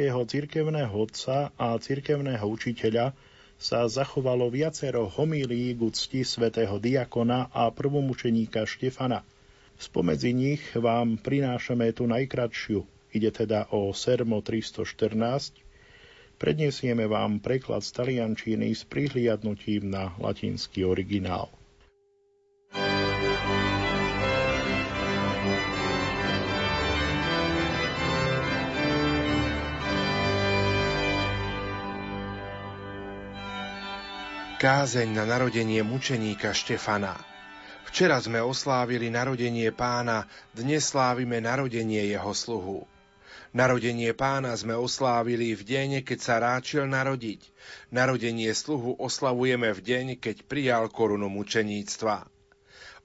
slovenského cirkevného otca a cirkevného učiteľa sa zachovalo viacero homílií k úcti svätého diakona a prvomučeníka Štefana. Spomedzi nich vám prinášame tú najkratšiu, ide teda o Sermo 314, predniesieme vám preklad z taliančiny s prihliadnutím na latinský originál. Kázeň na narodenie mučeníka Štefana. Včera sme oslávili narodenie pána, dnes slávime narodenie jeho sluhu. Narodenie pána sme oslávili v deň, keď sa ráčil narodiť. Narodenie sluhu oslavujeme v deň, keď prijal korunu mučeníctva.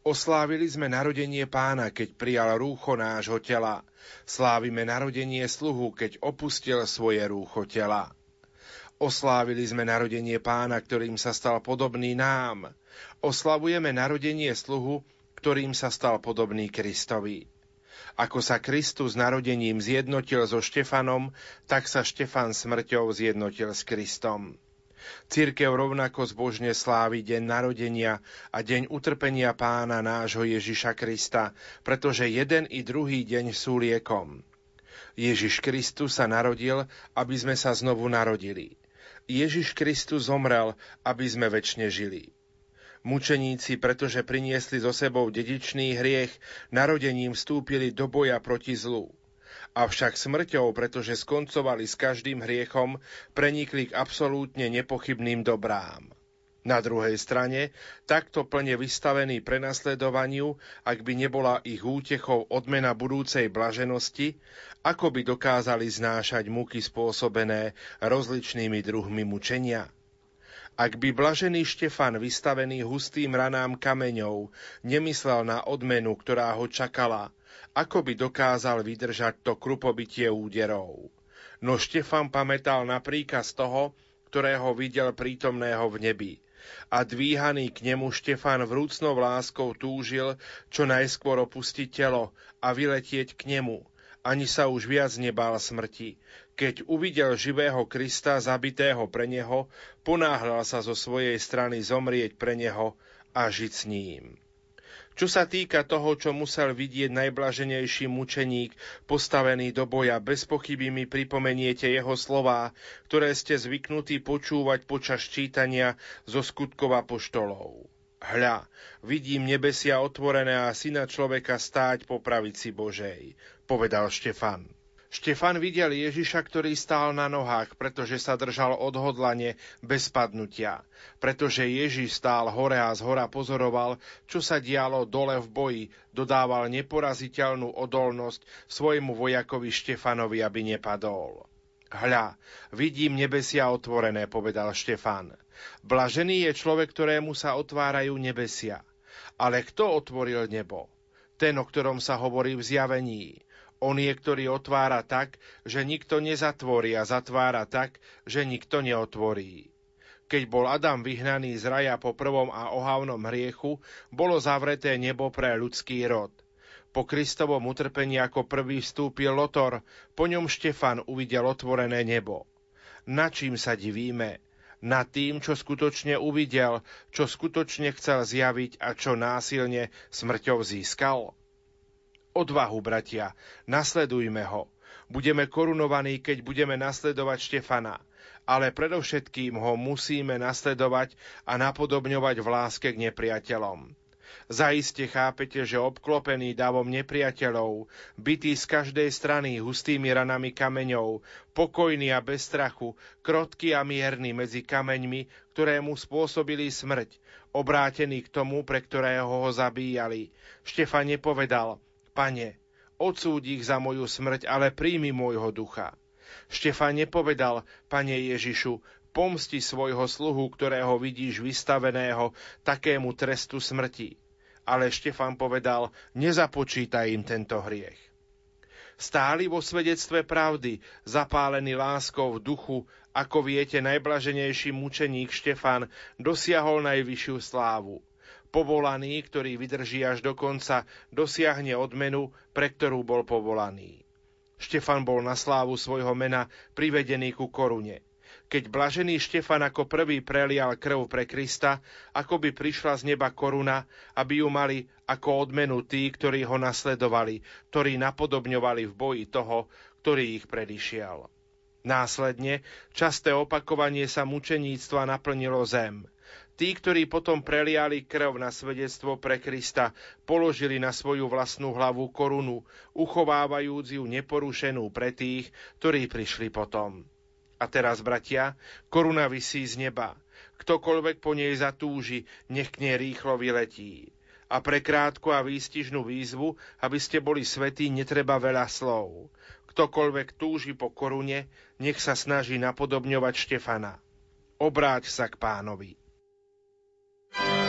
Oslávili sme narodenie pána, keď prijal rúcho nášho tela. Slávime narodenie sluhu, keď opustil svoje rúcho tela. Oslávili sme narodenie pána, ktorým sa stal podobný nám. Oslavujeme narodenie sluhu, ktorým sa stal podobný Kristovi. Ako sa Kristus narodením zjednotil so Štefanom, tak sa Štefan smrťou zjednotil s Kristom. Církev rovnako zbožne slávi deň narodenia a deň utrpenia pána nášho Ježiša Krista, pretože jeden i druhý deň sú liekom. Ježiš Kristus sa narodil, aby sme sa znovu narodili. Ježiš Kristus zomrel, aby sme väčšine žili. Mučeníci, pretože priniesli so sebou dedičný hriech, narodením vstúpili do boja proti zlu. Avšak smrťou, pretože skoncovali s každým hriechom, prenikli k absolútne nepochybným dobrám. Na druhej strane, takto plne vystavení prenasledovaniu, ak by nebola ich útechou odmena budúcej blaženosti, ako by dokázali znášať muky spôsobené rozličnými druhmi mučenia? Ak by blažený Štefan, vystavený hustým ranám kameňov, nemyslel na odmenu, ktorá ho čakala, ako by dokázal vydržať to krupobytie úderov? No Štefan pamätal na príkaz toho, ktorého videl prítomného v nebi – a dvíhaný k nemu Štefan vrúcnou láskou túžil čo najskôr opustiť telo a vyletieť k nemu. Ani sa už viac nebál smrti. Keď uvidel živého Krista zabitého pre neho, ponáhľal sa zo svojej strany zomrieť pre neho a žiť s ním. Čo sa týka toho, čo musel vidieť najblaženejší mučeník, postavený do boja, bez pochyby mi pripomeniete jeho slová, ktoré ste zvyknutí počúvať počas čítania zo skutkov poštolov. Hľa, vidím nebesia otvorené a syna človeka stáť po pravici Božej, povedal Štefan. Štefan videl Ježiša, ktorý stál na nohách, pretože sa držal odhodlane bez padnutia. Pretože Ježiš stál hore a z hora pozoroval, čo sa dialo dole v boji, dodával neporaziteľnú odolnosť svojmu vojakovi Štefanovi, aby nepadol. Hľa, vidím nebesia otvorené, povedal Štefan. Blažený je človek, ktorému sa otvárajú nebesia. Ale kto otvoril nebo? Ten, o ktorom sa hovorí v zjavení. On je, ktorý otvára tak, že nikto nezatvorí a zatvára tak, že nikto neotvorí. Keď bol Adam vyhnaný z raja po prvom a ohavnom hriechu, bolo zavreté nebo pre ľudský rod. Po Kristovom utrpení ako prvý vstúpil Lotor, po ňom Štefan uvidel otvorené nebo. Na čím sa divíme? Na tým, čo skutočne uvidel, čo skutočne chcel zjaviť a čo násilne smrťou získal? Odvahu, bratia, nasledujme ho. Budeme korunovaní, keď budeme nasledovať Štefana, ale predovšetkým ho musíme nasledovať a napodobňovať v láske k nepriateľom. Zaiste chápete, že obklopený davom nepriateľov, bytý z každej strany hustými ranami kameňov, pokojný a bez strachu, krotký a mierny medzi kameňmi, ktoré mu spôsobili smrť, obrátený k tomu, pre ktorého ho zabíjali. Štefan nepovedal, Pane, odsúď ich za moju smrť, ale príjmi môjho ducha. Štefan nepovedal, Pane Ježišu, pomsti svojho sluhu, ktorého vidíš vystaveného takému trestu smrti. Ale Štefan povedal, nezapočítaj im tento hriech. Stáli vo svedectve pravdy, zapálený láskou v duchu, ako viete, najblaženejší mučeník Štefan dosiahol najvyššiu slávu povolaný, ktorý vydrží až do konca, dosiahne odmenu, pre ktorú bol povolaný. Štefan bol na slávu svojho mena privedený ku korune. Keď blažený Štefan ako prvý prelial krv pre Krista, ako by prišla z neba koruna, aby ju mali ako odmenu tí, ktorí ho nasledovali, ktorí napodobňovali v boji toho, ktorý ich predišiel. Následne časté opakovanie sa mučeníctva naplnilo zem. Tí, ktorí potom preliali krv na svedectvo pre Krista, položili na svoju vlastnú hlavu korunu, uchovávajúc ju neporušenú pre tých, ktorí prišli potom. A teraz, bratia, koruna vysí z neba. Ktokoľvek po nej zatúži, nech k nej rýchlo vyletí. A pre krátku a výstižnú výzvu, aby ste boli svetí, netreba veľa slov. Ktokoľvek túži po korune, nech sa snaží napodobňovať Štefana. Obráť sa k pánovi. thank you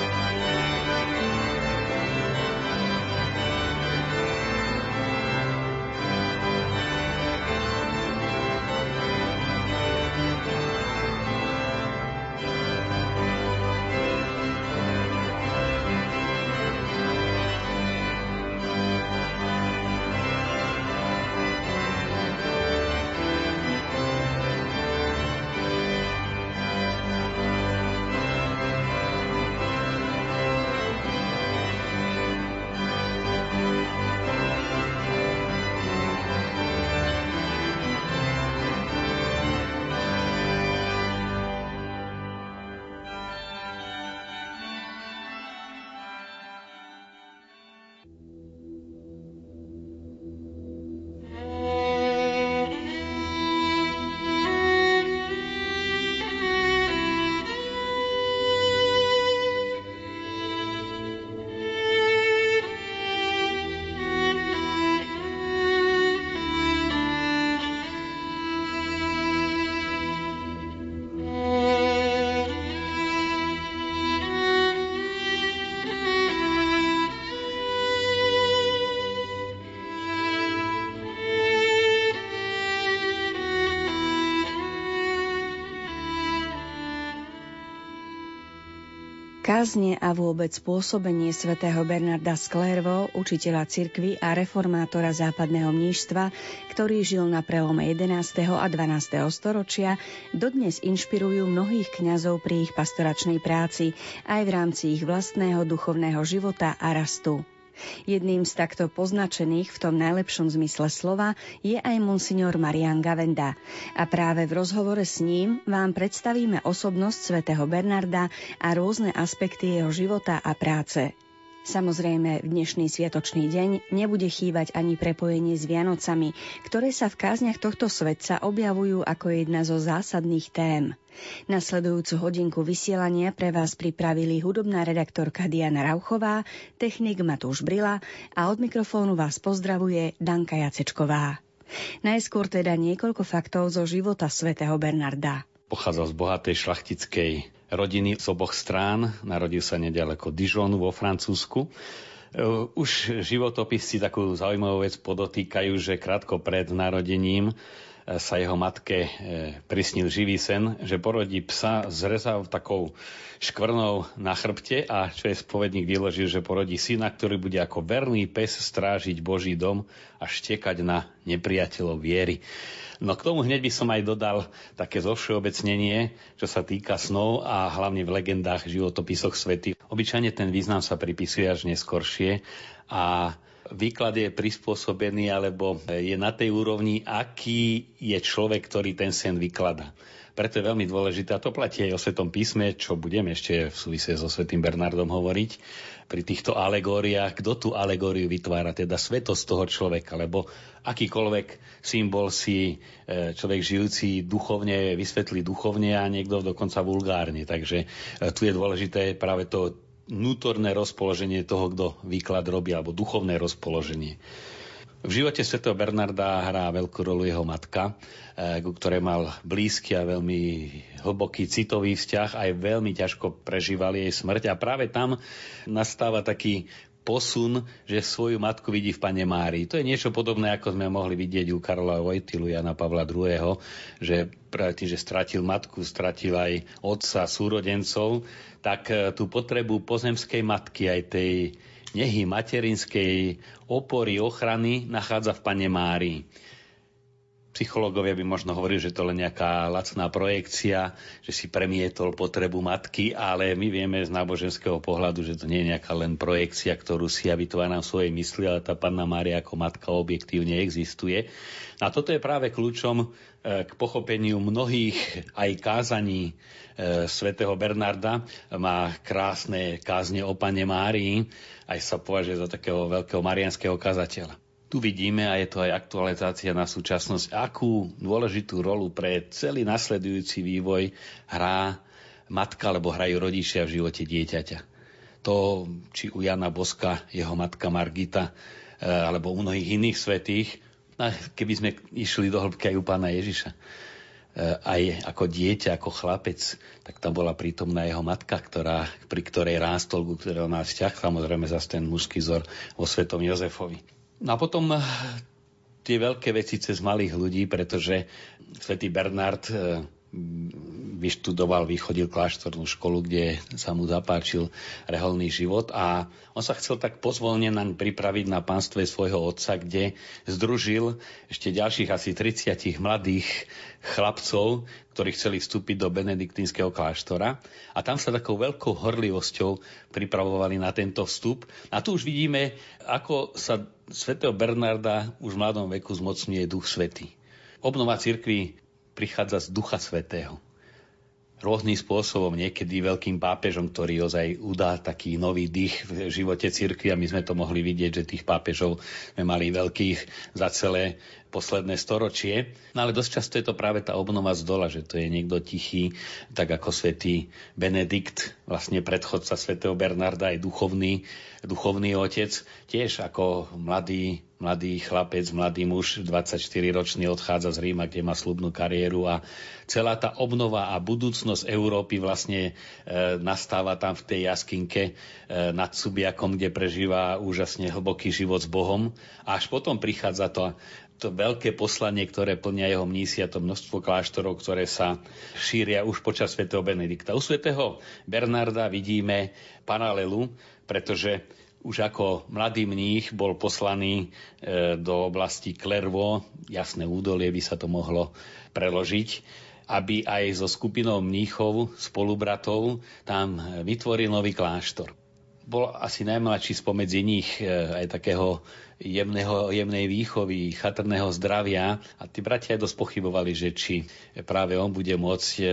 Kázne a vôbec pôsobenie svätého Bernarda Sklervo, učiteľa cirkvy a reformátora západného mníštva, ktorý žil na prelome 11. a 12. storočia, dodnes inšpirujú mnohých kňazov pri ich pastoračnej práci aj v rámci ich vlastného duchovného života a rastu. Jedným z takto poznačených v tom najlepšom zmysle slova je aj monsignor Marian Gavenda. A práve v rozhovore s ním vám predstavíme osobnosť svätého Bernarda a rôzne aspekty jeho života a práce. Samozrejme, v dnešný sviatočný deň nebude chýbať ani prepojenie s Vianocami, ktoré sa v kázniach tohto svetca objavujú ako jedna zo zásadných tém. Nasledujúcu hodinku vysielania pre vás pripravili hudobná redaktorka Diana Rauchová, technik Matúš Brila a od mikrofónu vás pozdravuje Danka Jacečková. Najskôr teda niekoľko faktov zo života svätého Bernarda. Pochádzal z bohatej šlachtickej rodiny z oboch strán. Narodil sa nedaleko Dijonu vo Francúzsku. E, už životopisci takú zaujímavú vec podotýkajú, že krátko pred narodením sa jeho matke e, prisnil živý sen, že porodí psa zrezal takou škvrnou na chrbte a čo je spovedník vyložil, že porodí syna, ktorý bude ako verný pes strážiť Boží dom a štekať na nepriateľov viery. No k tomu hneď by som aj dodal také zovšeobecnenie, čo sa týka snov a hlavne v legendách, životopisoch svety. Obyčajne ten význam sa pripisuje až neskoršie a výklad je prispôsobený alebo je na tej úrovni, aký je človek, ktorý ten sen vyklada. Preto je veľmi dôležité, a to platí aj o Svetom písme, čo budeme ešte v súvise so Svetým Bernardom hovoriť, pri týchto alegóriách, kto tú alegóriu vytvára, teda svetosť toho človeka, lebo akýkoľvek symbol si e, človek žijúci duchovne vysvetlí duchovne a niekto dokonca vulgárne. Takže e, tu je dôležité práve to vnútorné rozpoloženie toho, kto výklad robí, alebo duchovné rozpoloženie. V živote svätého Bernarda hrá veľkú rolu jeho matka, eh, ku ktorej mal blízky a veľmi hlboký citový vzťah, aj veľmi ťažko prežíval jej smrť a práve tam nastáva taký posun, že svoju matku vidí v Pane Márii. To je niečo podobné, ako sme mohli vidieť u Karola Vojtilu, Jana Pavla II., že tým, že stratil matku, stratil aj otca, súrodencov, tak eh, tú potrebu pozemskej matky, aj tej nehy materinskej opory, ochrany nachádza v Pane Márii. Psychológovia by možno hovorili, že to len nejaká lacná projekcia, že si premietol potrebu matky, ale my vieme z náboženského pohľadu, že to nie je nejaká len projekcia, ktorú si ja vytváram v svojej mysli, ale tá Panna Mária ako matka objektívne existuje. A toto je práve kľúčom e, k pochopeniu mnohých aj kázaní e, svätého Bernarda. Má krásne kázne o Pane Márii, aj sa považuje za takého veľkého marianského kazateľa. Tu vidíme, a je to aj aktualizácia na súčasnosť, akú dôležitú rolu pre celý nasledujúci vývoj hrá matka alebo hrajú rodičia v živote dieťaťa. To, či u Jana Boska, jeho matka Margita, e, alebo u mnohých iných svetých, keby sme išli do hĺbky aj u pána Ježiša, e, aj ako dieťa, ako chlapec, tak tam bola prítomná jeho matka, ktorá, pri ktorej rástol, ktorého nás vzťah, samozrejme zase ten mužský zor vo svetom Jozefovi. No a potom eh, tie veľké veci cez malých ľudí, pretože svätý Bernard eh, vyštudoval, vychodil kláštornú školu, kde sa mu zapáčil reholný život a on sa chcel tak pozvolne naň pripraviť na pánstve svojho otca, kde združil ešte ďalších asi 30 mladých chlapcov, ktorí chceli vstúpiť do benediktínskeho kláštora a tam sa takou veľkou horlivosťou pripravovali na tento vstup. A tu už vidíme, ako sa svätého Bernarda už v mladom veku zmocňuje Duch Svetý. Obnova cirkvi prichádza z Ducha Svetého. Rôznym spôsobom, niekedy veľkým pápežom, ktorý ozaj udá taký nový dých v živote cirkvi a my sme to mohli vidieť, že tých pápežov sme mali veľkých za celé posledné storočie. No ale dosť často je to práve tá obnova z dola, že to je niekto tichý, tak ako svätý Benedikt, vlastne predchodca svätého Bernarda, aj duchovný, duchovný otec, tiež ako mladý mladý chlapec, mladý muž, 24-ročný odchádza z Ríma, kde má slubnú kariéru a celá tá obnova a budúcnosť Európy vlastne e, nastáva tam v tej jaskinke e, nad Subiakom, kde prežíva úžasne hlboký život s Bohom. A až potom prichádza to to veľké poslanie, ktoré plnia jeho mnísi a to množstvo kláštorov, ktoré sa šíria už počas svätého Benedikta. U svätého Bernarda vidíme paralelu, pretože už ako mladý mních bol poslaný e, do oblasti Klervo, jasné údolie by sa to mohlo preložiť, aby aj so skupinou mníchov, spolubratov, tam vytvoril nový kláštor. Bol asi najmladší spomedzi nich e, aj takého jemného, jemnej výchovy, chatrného zdravia. A tí bratia aj dosť pochybovali, že či práve on bude môcť e,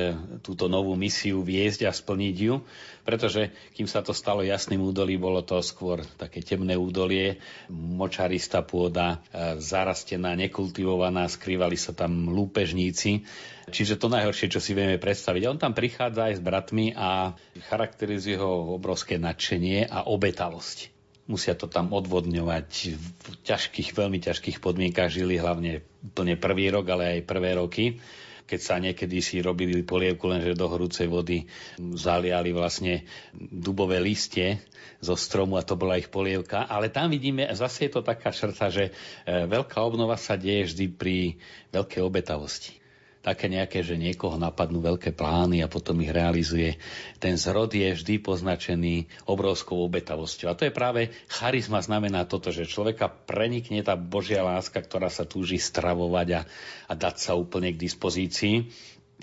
túto novú misiu viesť a splniť ju, pretože kým sa to stalo jasným údolí, bolo to skôr také temné údolie, močarista pôda, e, zarastená, nekultivovaná, skrývali sa tam lúpežníci. Čiže to najhoršie, čo si vieme predstaviť. On tam prichádza aj s bratmi a charakterizuje ho obrovské nadšenie a obetavosť musia to tam odvodňovať v ťažkých, veľmi ťažkých podmienkach. Žili hlavne úplne prvý rok, ale aj prvé roky. Keď sa niekedy si robili polievku, lenže do horúcej vody zaliali vlastne dubové listie zo stromu a to bola ich polievka. Ale tam vidíme, zase je to taká šrta, že e, veľká obnova sa deje vždy pri veľkej obetavosti také nejaké, že niekoho napadnú veľké plány a potom ich realizuje. Ten zrod je vždy poznačený obrovskou obetavosťou. A to je práve charizma znamená toto, že človeka prenikne tá Božia láska, ktorá sa túži stravovať a, a dať sa úplne k dispozícii.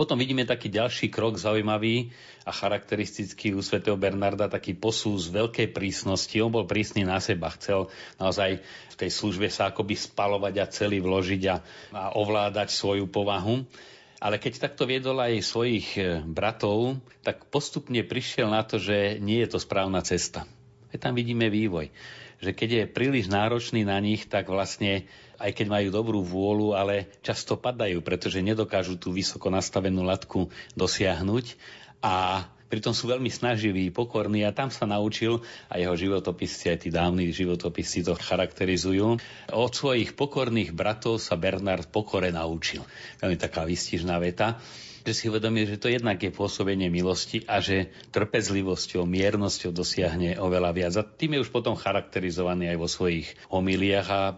Potom vidíme taký ďalší krok zaujímavý a charakteristický u svätého Bernarda, taký posú z veľkej prísnosti. On bol prísny na seba, chcel naozaj v tej službe sa akoby spalovať a celý vložiť a, a ovládať svoju povahu. Ale keď takto viedol aj svojich e, bratov, tak postupne prišiel na to, že nie je to správna cesta. A tam vidíme vývoj. Že keď je príliš náročný na nich, tak vlastne aj keď majú dobrú vôľu, ale často padajú, pretože nedokážu tú vysoko nastavenú latku dosiahnuť a pritom sú veľmi snaživí, pokorní a tam sa naučil, a jeho životopisci, aj tí dávni životopisci to charakterizujú, od svojich pokorných bratov sa Bernard pokore naučil. Veľmi taká vystižná veta že si uvedomí, že to jednak je pôsobenie milosti a že trpezlivosťou, miernosťou dosiahne oveľa viac. A tým je už potom charakterizovaný aj vo svojich homiliách a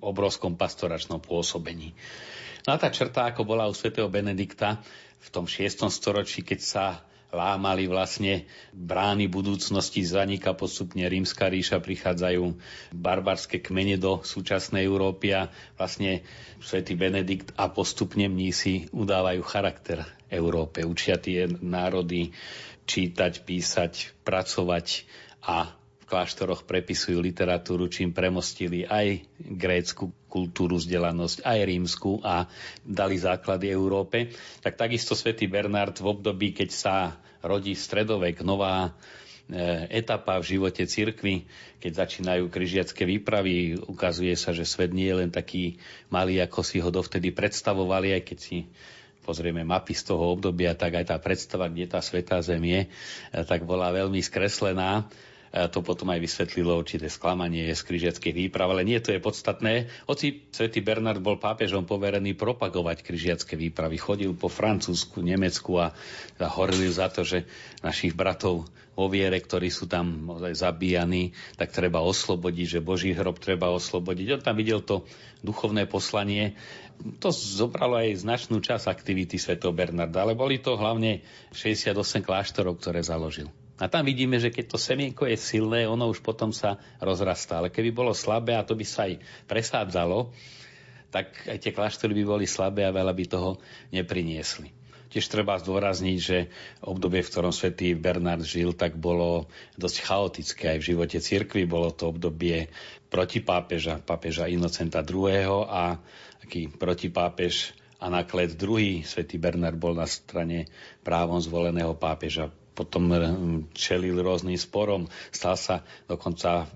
obrovskom pastoračnom pôsobení. No a tá črta, ako bola u svätého Benedikta v tom 6. storočí, keď sa lámali vlastne brány budúcnosti, zanika postupne rímska ríša, prichádzajú barbarské kmene do súčasnej Európy a vlastne svätý Benedikt a postupne mnísi udávajú charakter Európe, učia tie národy čítať, písať, pracovať a kláštoroch prepisujú literatúru, čím premostili aj grécku kultúru, vzdelanosť, aj rímsku a dali základy Európe. Tak takisto svätý Bernard v období, keď sa rodí stredovek, nová e, etapa v živote cirkvy, keď začínajú križiacké výpravy, ukazuje sa, že svet nie je len taký malý, ako si ho dovtedy predstavovali, aj keď si pozrieme mapy z toho obdobia, tak aj tá predstava, kde tá svetá zem je, e, tak bola veľmi skreslená to potom aj vysvetlilo určité sklamanie z križiackých výprav, ale nie to je podstatné. Hoci svätý Bernard bol pápežom poverený propagovať križiacké výpravy, chodil po Francúzsku, Nemecku a horlil za to, že našich bratov vo viere, ktorí sú tam zabíjani, tak treba oslobodiť, že Boží hrob treba oslobodiť. On tam videl to duchovné poslanie. To zobralo aj značnú časť aktivity svätého Bernarda, ale boli to hlavne 68 kláštorov, ktoré založil. A tam vidíme, že keď to semienko je silné, ono už potom sa rozrastá. Ale keby bolo slabé a to by sa aj presádzalo, tak aj tie kláštory by boli slabé a veľa by toho nepriniesli. Tiež treba zdôrazniť, že obdobie, v ktorom svätý Bernard žil, tak bolo dosť chaotické aj v živote cirkvi. Bolo to obdobie protipápeža, pápeža Inocenta II. a taký protipápež Anaklet II. Svetý Bernard bol na strane právom zvoleného pápeža potom eh, čelil rôznym sporom. Stal sa dokonca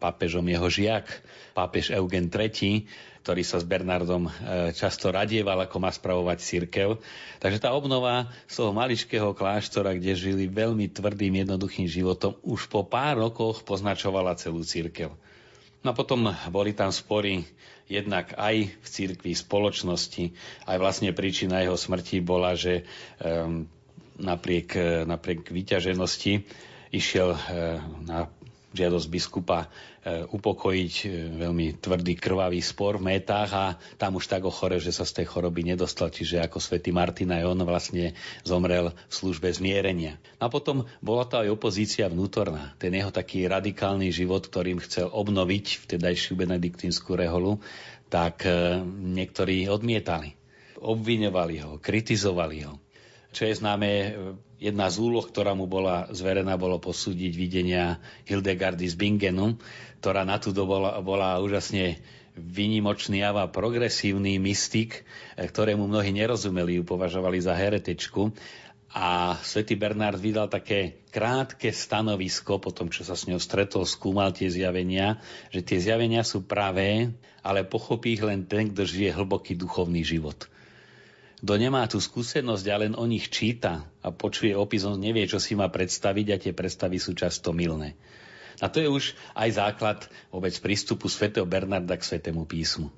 pápežom jeho žiak, pápež Eugen III, ktorý sa s Bernardom eh, často radieval, ako má spravovať církev. Takže tá obnova z toho maličkého kláštora, kde žili veľmi tvrdým, jednoduchým životom, už po pár rokoch poznačovala celú církev. No a potom boli tam spory jednak aj v církvi, spoločnosti. Aj vlastne príčina jeho smrti bola, že um, napriek, e, napriek vyťaženosti išiel e, na žiadosť biskupa e, upokojiť veľmi tvrdý krvavý spor v métách a tam už tak ochore, že sa z tej choroby nedostal, čiže ako svätý Martin aj on vlastne zomrel v službe zmierenia. A potom bola to aj opozícia vnútorná. Ten jeho taký radikálny život, ktorým chcel obnoviť vtedajšiu benediktínsku reholu, tak niektorí odmietali. Obviňovali ho, kritizovali ho čo je známe, jedna z úloh, ktorá mu bola zverená, bolo posúdiť videnia Hildegardy z Bingenu, ktorá na tú dobu bola, bola úžasne vynimočný a progresívny mystik, ktorému mnohí nerozumeli, ju považovali za heretečku. A svätý Bernard vydal také krátke stanovisko po tom, čo sa s ňou stretol, skúmal tie zjavenia, že tie zjavenia sú pravé, ale pochopí ich len ten, kto žije hlboký duchovný život. Kto nemá tú skúsenosť a len o nich číta a počuje opis, on nevie, čo si má predstaviť a tie predstavy sú často milné. A to je už aj základ vôbec prístupu svätého Bernarda k svätému písmu.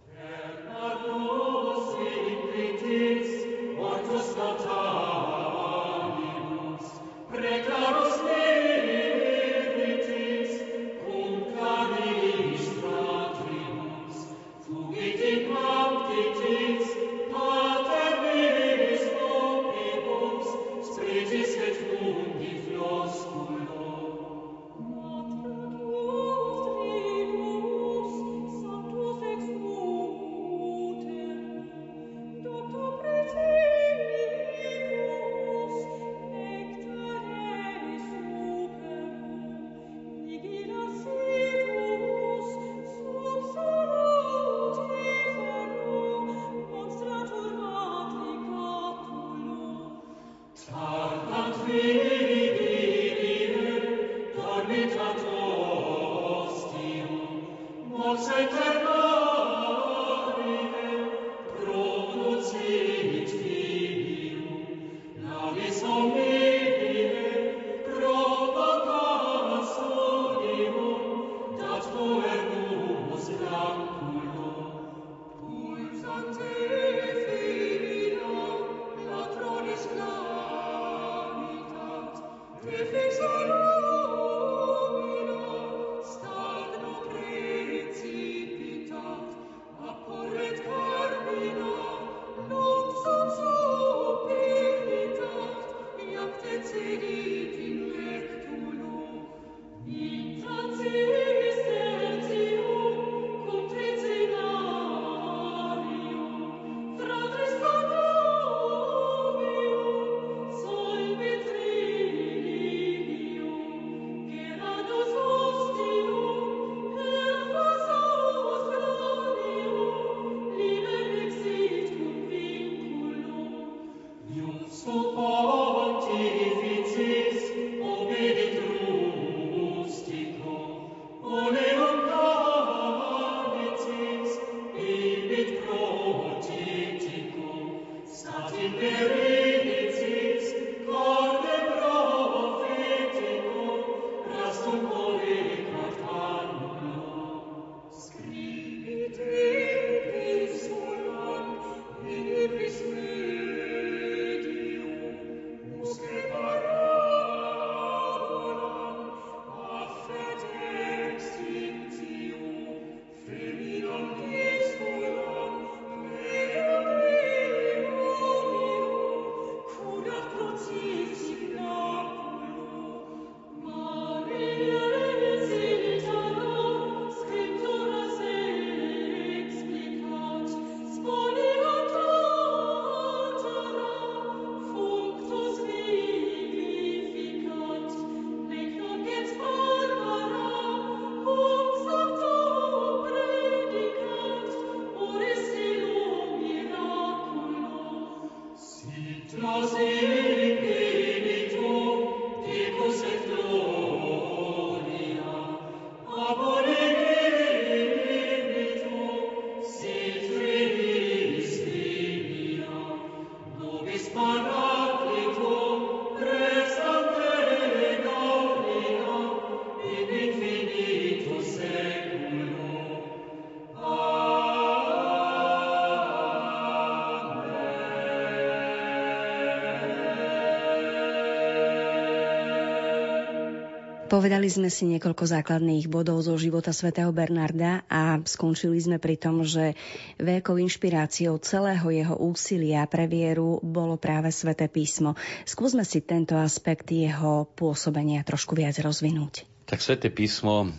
Povedali sme si niekoľko základných bodov zo života svätého Bernarda a skončili sme pri tom, že veľkou inšpiráciou celého jeho úsilia pre vieru bolo práve sväté písmo. Skúsme si tento aspekt jeho pôsobenia trošku viac rozvinúť. Tak sväté písmo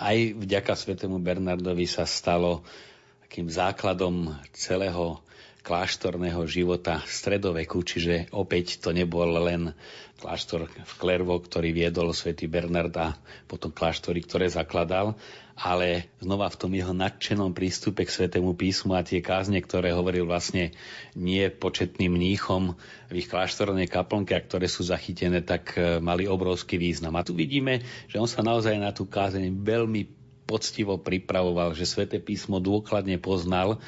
aj vďaka svätému Bernardovi sa stalo takým základom celého kláštorného života stredoveku, čiže opäť to nebol len kláštor v Klervo, ktorý viedol svätý Bernard a potom kláštory, ktoré zakladal, ale znova v tom jeho nadšenom prístupe k svätému písmu a tie kázne, ktoré hovoril vlastne nie početným mníchom v ich kláštornej kaplnke, ktoré sú zachytené, tak e, mali obrovský význam. A tu vidíme, že on sa naozaj na tú kázeň veľmi poctivo pripravoval, že sväté písmo dôkladne poznal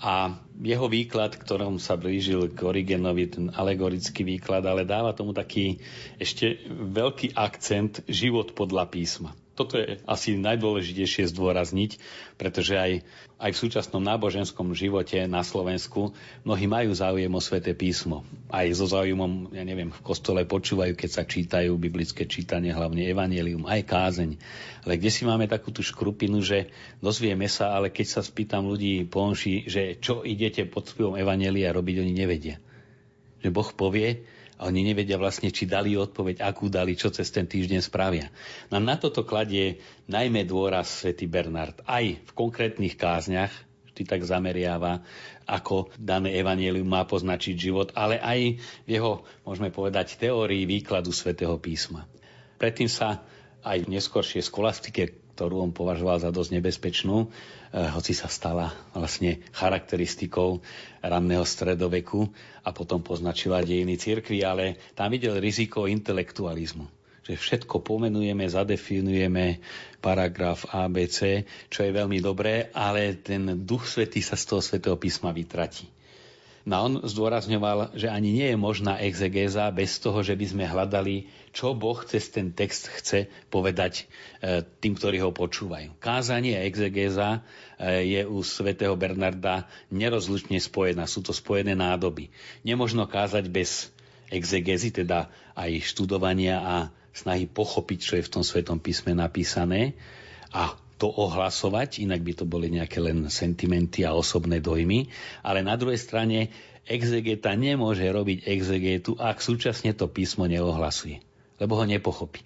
a jeho výklad, ktorom sa blížil k Origenovi, ten alegorický výklad, ale dáva tomu taký ešte veľký akcent život podľa písma. Toto je asi najdôležitejšie zdôrazniť, pretože aj, aj v súčasnom náboženskom živote na Slovensku mnohí majú záujem o sväté písmo. Aj so záujmom, ja neviem, v kostole počúvajú, keď sa čítajú biblické čítanie, hlavne evanelium, aj kázeň. Ale kde si máme takú tú škrupinu, že dozvieme sa, ale keď sa spýtam ľudí po že čo idete pod vplyvom evanelia robiť, oni nevedia. Že Boh povie, a oni nevedia vlastne, či dali odpoveď, akú dali, čo cez ten týždeň spravia. No na toto kladie najmä dôraz svätý Bernard. Aj v konkrétnych kázniach vždy tak zameriava, ako dané evanelium má poznačiť život, ale aj v jeho, môžeme povedať, teórii výkladu svätého písma. Predtým sa aj v neskôršie skolastike ktorú on považoval za dosť nebezpečnú, hoci sa stala vlastne charakteristikou ranného stredoveku a potom poznačila dejiny cirkvi, ale tam videl riziko intelektualizmu že všetko pomenujeme, zadefinujeme paragraf ABC, čo je veľmi dobré, ale ten duch svetý sa z toho svetého písma vytratí. No on zdôrazňoval, že ani nie je možná exegéza bez toho, že by sme hľadali, čo Boh cez ten text chce povedať e, tým, ktorí ho počúvajú. Kázanie a exegéza e, je u svätého Bernarda nerozlučne spojená. Sú to spojené nádoby. Nemožno kázať bez exegézy, teda aj študovania a snahy pochopiť, čo je v tom svetom písme napísané. A to ohlasovať, inak by to boli nejaké len sentimenty a osobné dojmy, ale na druhej strane exegeta nemôže robiť exegetu, ak súčasne to písmo neohlasuje, lebo ho nepochopí.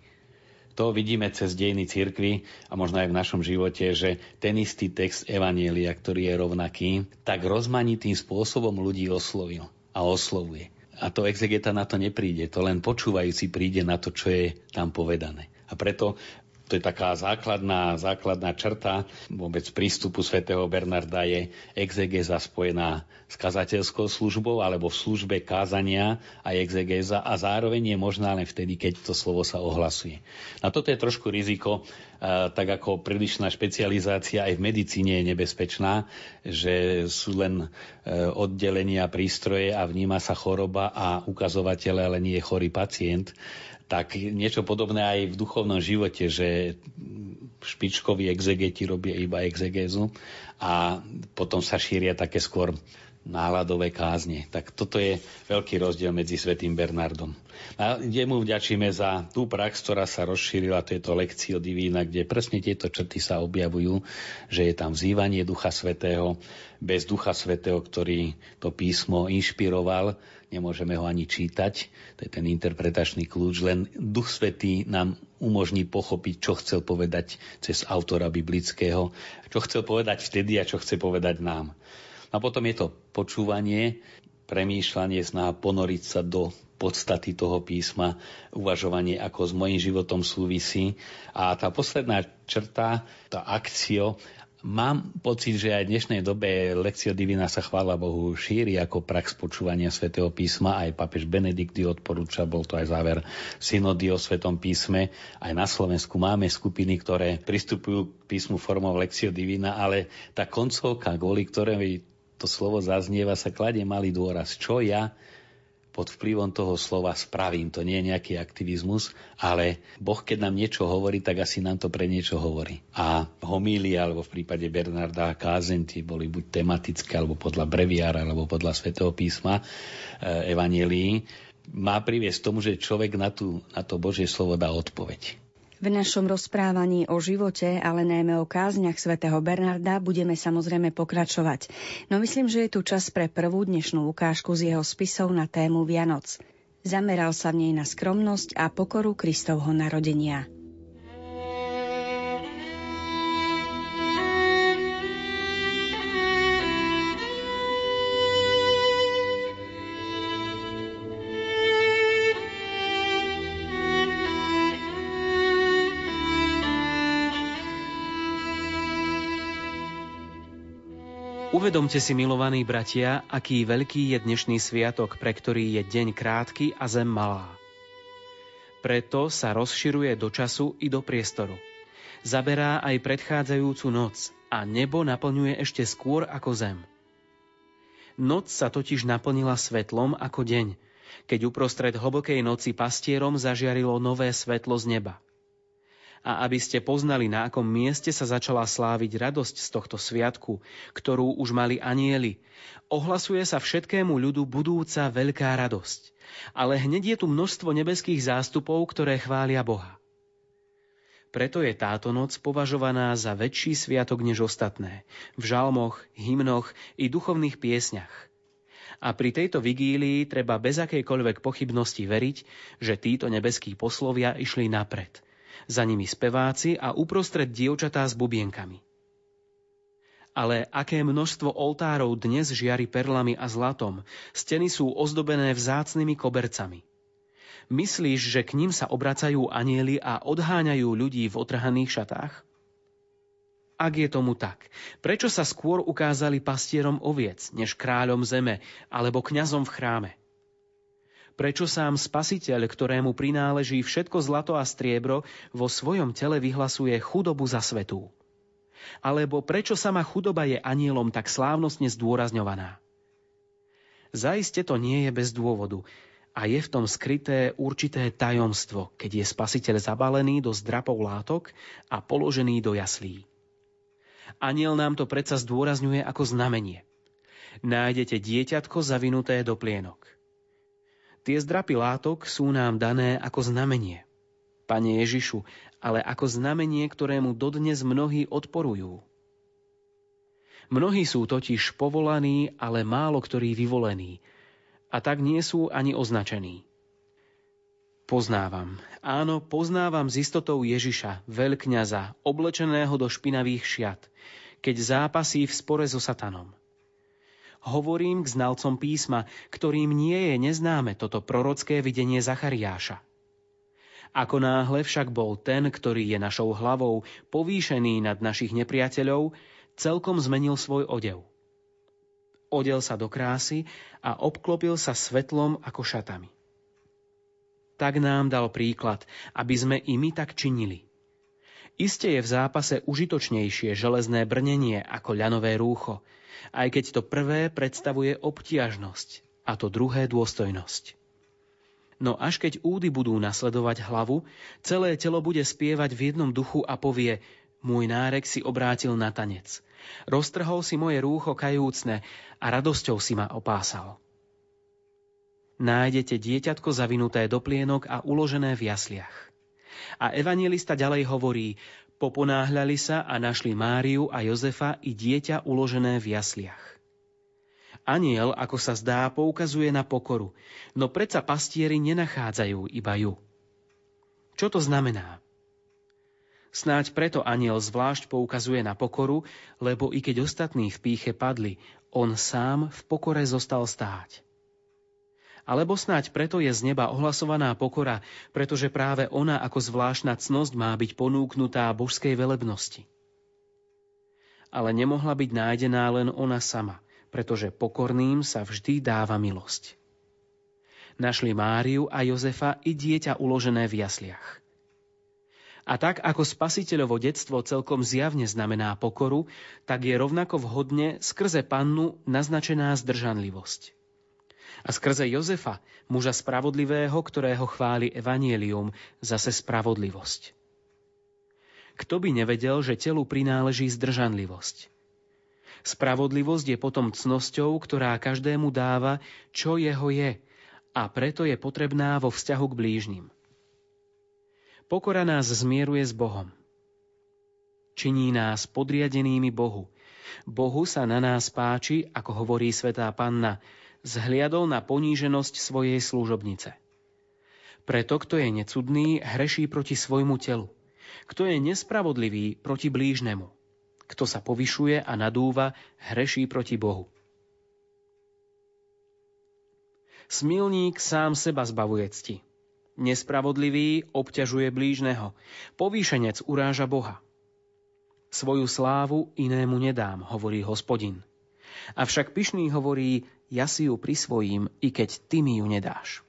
To vidíme cez dejiny cirkvy a možno aj v našom živote, že ten istý text Evanielia, ktorý je rovnaký, tak rozmanitým spôsobom ľudí oslovil a oslovuje. A to exegeta na to nepríde, to len počúvajúci príde na to, čo je tam povedané. A preto to je taká základná, základná črta vôbec prístupu svätého Bernarda je exegeza spojená s kazateľskou službou alebo v službe kázania a exegeza a zároveň je možná len vtedy, keď to slovo sa ohlasuje. A toto je trošku riziko, tak ako prílišná špecializácia aj v medicíne je nebezpečná, že sú len e, oddelenia prístroje a vníma sa choroba a ukazovatele, ale nie je chorý pacient tak niečo podobné aj v duchovnom živote, že špičkoví exegeti robia iba exegézu a potom sa šíria také skôr náladové kázne. Tak toto je veľký rozdiel medzi svätým Bernardom. A jemu vďačíme za tú prax, ktorá sa rozšírila, to je to lekcio divína, kde presne tieto črty sa objavujú, že je tam vzývanie Ducha Svetého, bez Ducha Svetého, ktorý to písmo inšpiroval, nemôžeme ho ani čítať, to je ten interpretačný kľúč, len Duch Svetý nám umožní pochopiť, čo chcel povedať cez autora biblického, čo chcel povedať vtedy a čo chce povedať nám. A potom je to počúvanie, premýšľanie, snaha ponoriť sa do podstaty toho písma, uvažovanie, ako s mojím životom súvisí. A tá posledná črta, tá akcio, Mám pocit, že aj v dnešnej dobe lekcia divina sa chvála Bohu šíri ako prax počúvania svätého písma. Aj papež Benedikt odporúča, bol to aj záver synody o svetom písme. Aj na Slovensku máme skupiny, ktoré pristupujú k písmu formou lekcio divina, ale tá koncovka, kvôli ktorej to slovo zaznieva, sa kladie malý dôraz. Čo ja pod vplyvom toho slova spravím. To nie je nejaký aktivizmus, ale Boh, keď nám niečo hovorí, tak asi nám to pre niečo hovorí. A homília, alebo v prípade Bernarda kázenty boli buď tematické, alebo podľa breviára, alebo podľa svätého písma e, Evangelii, má priviesť tomu, že človek na, tú, na to Božie slovo dá odpoveď. V našom rozprávaní o živote, ale najmä o kázniach svätého Bernarda budeme samozrejme pokračovať. No myslím, že je tu čas pre prvú dnešnú ukážku z jeho spisov na tému Vianoc. Zameral sa v nej na skromnosť a pokoru Kristovho narodenia. Uvedomte si, milovaní bratia, aký veľký je dnešný sviatok, pre ktorý je deň krátky a zem malá. Preto sa rozširuje do času i do priestoru. Zaberá aj predchádzajúcu noc a nebo naplňuje ešte skôr ako zem. Noc sa totiž naplnila svetlom ako deň, keď uprostred hlbokej noci pastierom zažiarilo nové svetlo z neba – a aby ste poznali, na akom mieste sa začala sláviť radosť z tohto sviatku, ktorú už mali anieli. Ohlasuje sa všetkému ľudu budúca veľká radosť. Ale hneď je tu množstvo nebeských zástupov, ktoré chvália Boha. Preto je táto noc považovaná za väčší sviatok než ostatné, v žalmoch, hymnoch i duchovných piesňach. A pri tejto vigílii treba bez akejkoľvek pochybnosti veriť, že títo nebeskí poslovia išli napred – za nimi speváci a uprostred dievčatá s bubienkami. Ale aké množstvo oltárov dnes žiari perlami a zlatom, steny sú ozdobené vzácnými kobercami. Myslíš, že k ním sa obracajú anieli a odháňajú ľudí v otrhaných šatách? Ak je tomu tak, prečo sa skôr ukázali pastierom oviec, než kráľom zeme alebo kňazom v chráme? Prečo sám spasiteľ, ktorému prináleží všetko zlato a striebro, vo svojom tele vyhlasuje chudobu za svetú? Alebo prečo sama chudoba je anielom tak slávnostne zdôrazňovaná? Zaiste to nie je bez dôvodu a je v tom skryté určité tajomstvo, keď je spasiteľ zabalený do zdrapov látok a položený do jaslí. Aniel nám to predsa zdôrazňuje ako znamenie. Nájdete dieťatko zavinuté do plienok. Tie zdrapy látok sú nám dané ako znamenie. Pane Ježišu, ale ako znamenie, ktorému dodnes mnohí odporujú. Mnohí sú totiž povolaní, ale málo ktorí vyvolení, a tak nie sú ani označení. Poznávam, áno, poznávam z istotou Ježiša, veľkňaza, oblečeného do špinavých šiat, keď zápasí v spore so satanom – Hovorím k znalcom písma, ktorým nie je neznáme toto prorocké videnie Zachariáša. Ako náhle však bol ten, ktorý je našou hlavou, povýšený nad našich nepriateľov, celkom zmenil svoj odev. Odel sa do krásy a obklopil sa svetlom ako šatami. Tak nám dal príklad, aby sme i my tak činili. Iste je v zápase užitočnejšie železné brnenie ako ľanové rúcho, aj keď to prvé predstavuje obtiažnosť a to druhé dôstojnosť. No až keď údy budú nasledovať hlavu, celé telo bude spievať v jednom duchu a povie Môj nárek si obrátil na tanec. Roztrhol si moje rúcho kajúcne a radosťou si ma opásal. Nájdete dieťatko zavinuté do plienok a uložené v jasliach. A evangelista ďalej hovorí, poponáhľali sa a našli Máriu a Jozefa i dieťa uložené v jasliach. Aniel, ako sa zdá, poukazuje na pokoru, no predsa pastieri nenachádzajú iba ju. Čo to znamená? Snáď preto aniel zvlášť poukazuje na pokoru, lebo i keď ostatní v píche padli, on sám v pokore zostal stáť. Alebo snáď preto je z neba ohlasovaná pokora, pretože práve ona ako zvláštna cnosť má byť ponúknutá božskej velebnosti. Ale nemohla byť nájdená len ona sama pretože pokorným sa vždy dáva milosť. Našli Máriu a Jozefa i dieťa uložené v jasliach. A tak ako spasiteľovo detstvo celkom zjavne znamená pokoru, tak je rovnako vhodne skrze pannu naznačená zdržanlivosť. A skrze Jozefa, muža spravodlivého, ktorého chváli evanielium, zase spravodlivosť. Kto by nevedel, že telu prináleží zdržanlivosť? Spravodlivosť je potom cnosťou, ktorá každému dáva, čo jeho je, a preto je potrebná vo vzťahu k blížnym. Pokora nás zmieruje s Bohom. Činí nás podriadenými Bohu. Bohu sa na nás páči, ako hovorí svetá panna, zhliadol na poníženosť svojej služobnice. Preto, kto je necudný, hreší proti svojmu telu. Kto je nespravodlivý, proti blížnemu. Kto sa povyšuje a nadúva, hreší proti Bohu. Smilník sám seba zbavuje cti. Nespravodlivý obťažuje blížneho. Povýšenec uráža Boha. Svoju slávu inému nedám, hovorí hospodin. Avšak pyšný hovorí, ja si ju prisvojím, i keď ty mi ju nedáš.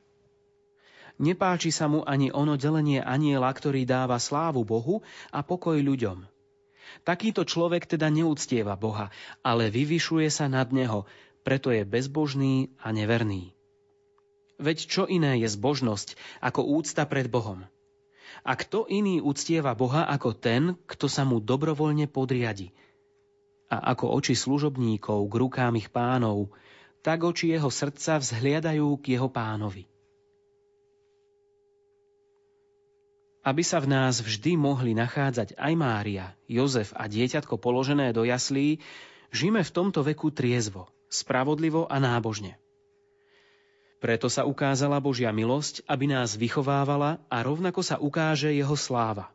Nepáči sa mu ani ono delenie aniela, ktorý dáva slávu Bohu a pokoj ľuďom. Takýto človek teda neúctieva Boha, ale vyvyšuje sa nad Neho, preto je bezbožný a neverný. Veď čo iné je zbožnosť ako úcta pred Bohom? A kto iný uctieva Boha ako ten, kto sa mu dobrovoľne podriadi? A ako oči služobníkov k rukám ich pánov, tak oči jeho srdca vzhliadajú k jeho pánovi. aby sa v nás vždy mohli nachádzať aj Mária, Jozef a dieťatko položené do jaslí, žijeme v tomto veku triezvo, spravodlivo a nábožne. Preto sa ukázala Božia milosť, aby nás vychovávala a rovnako sa ukáže jeho sláva.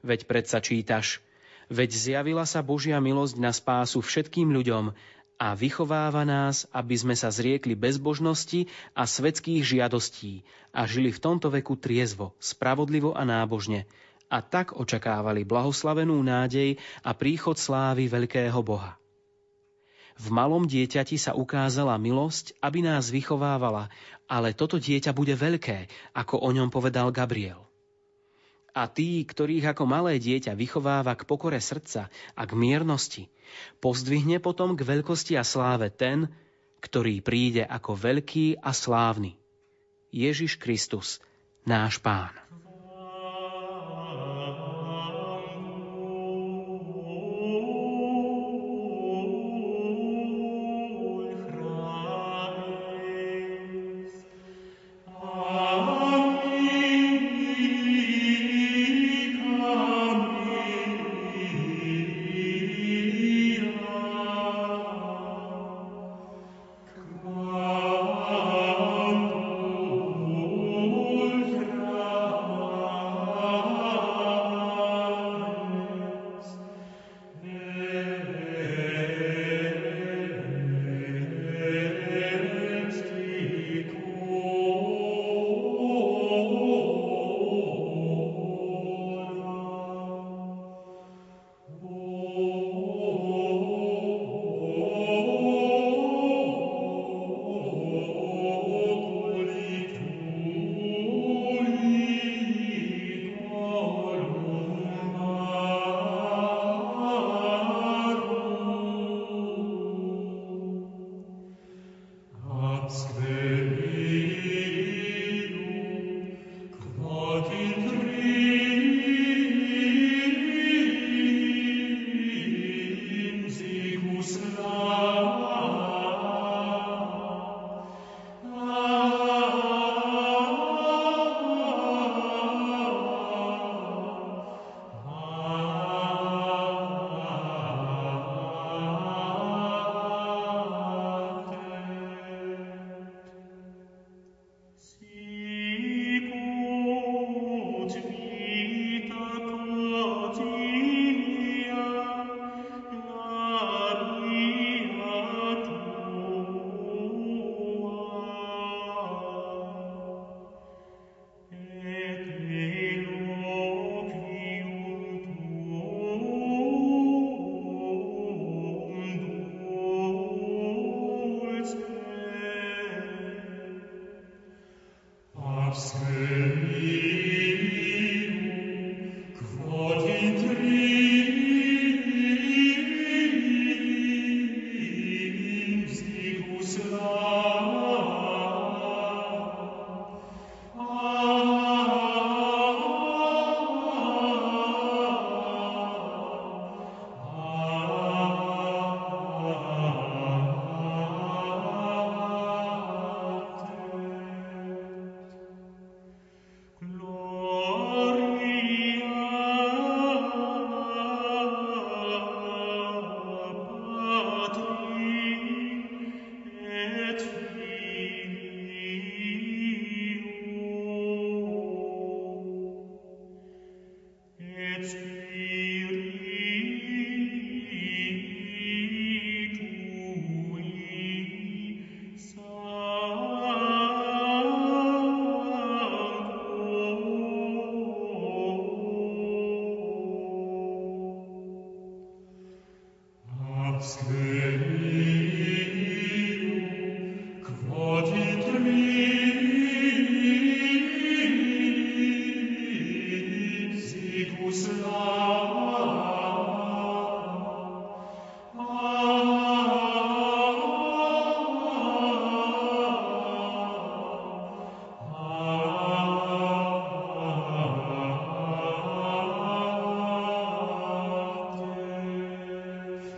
Veď predsa čítaš, veď zjavila sa Božia milosť na spásu všetkým ľuďom a vychováva nás, aby sme sa zriekli bezbožnosti a svetských žiadostí a žili v tomto veku triezvo, spravodlivo a nábožne a tak očakávali blahoslavenú nádej a príchod slávy veľkého Boha. V malom dieťati sa ukázala milosť, aby nás vychovávala, ale toto dieťa bude veľké, ako o ňom povedal Gabriel. A tí, ktorých ako malé dieťa vychováva k pokore srdca a k miernosti, pozdvihne potom k veľkosti a sláve ten, ktorý príde ako veľký a slávny. Ježiš Kristus, náš Pán.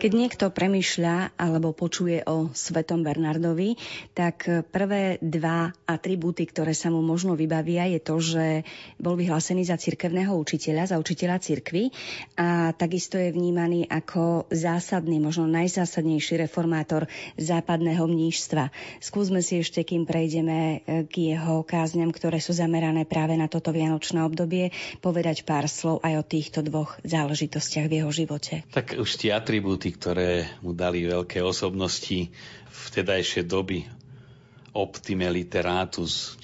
Keď niekto premyšľa alebo počuje o Svetom Bernardovi, tak prvé dva atribúty, ktoré sa mu možno vybavia, je to, že bol vyhlásený za cirkevného učiteľa, za učiteľa cirkvy a takisto je vnímaný ako zásadný, možno najzásadnejší reformátor západného mnížstva. Skúsme si ešte, kým prejdeme k jeho kázňam, ktoré sú zamerané práve na toto vianočné obdobie, povedať pár slov aj o týchto dvoch záležitostiach v jeho živote. Tak už tie atribúty ktoré mu dali veľké osobnosti vtedajšie doby. Optime literatus,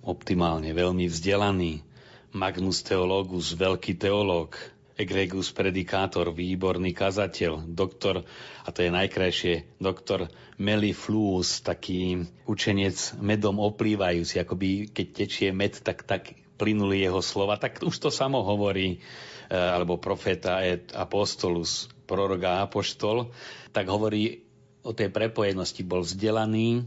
optimálne veľmi vzdelaný, Magnus Theologus, veľký teológ, egregus predikátor, výborný kazateľ, doktor, a to je najkrajšie, doktor Melifluus, taký učenec medom oplývajúci, akoby keď tečie med, tak, tak plynuli jeho slova, tak už to samo hovorí, eh, alebo profeta et apostolus, prorok a apoštol, tak hovorí o tej prepojenosti. Bol vzdelaný, e,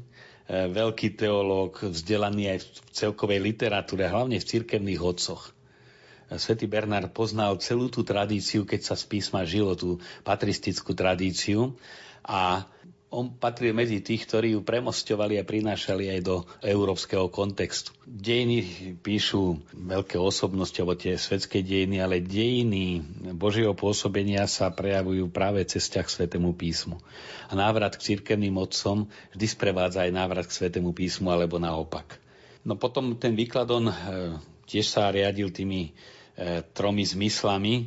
veľký teológ, vzdelaný aj v celkovej literatúre, hlavne v cirkevných odcoch. E, Svetý Bernard poznal celú tú tradíciu, keď sa z písma žilo, tú patristickú tradíciu a on patril medzi tých, ktorí ju premostovali a prinášali aj do európskeho kontextu. Dejiny píšu veľké osobnosti, alebo tie svetské dejiny, ale dejiny Božieho pôsobenia sa prejavujú práve cez ťah Svetému písmu. A návrat k cirkevným otcom vždy sprevádza aj návrat k Svetému písmu, alebo naopak. No potom ten výkladon e, tiež sa riadil tými e, tromi zmyslami e,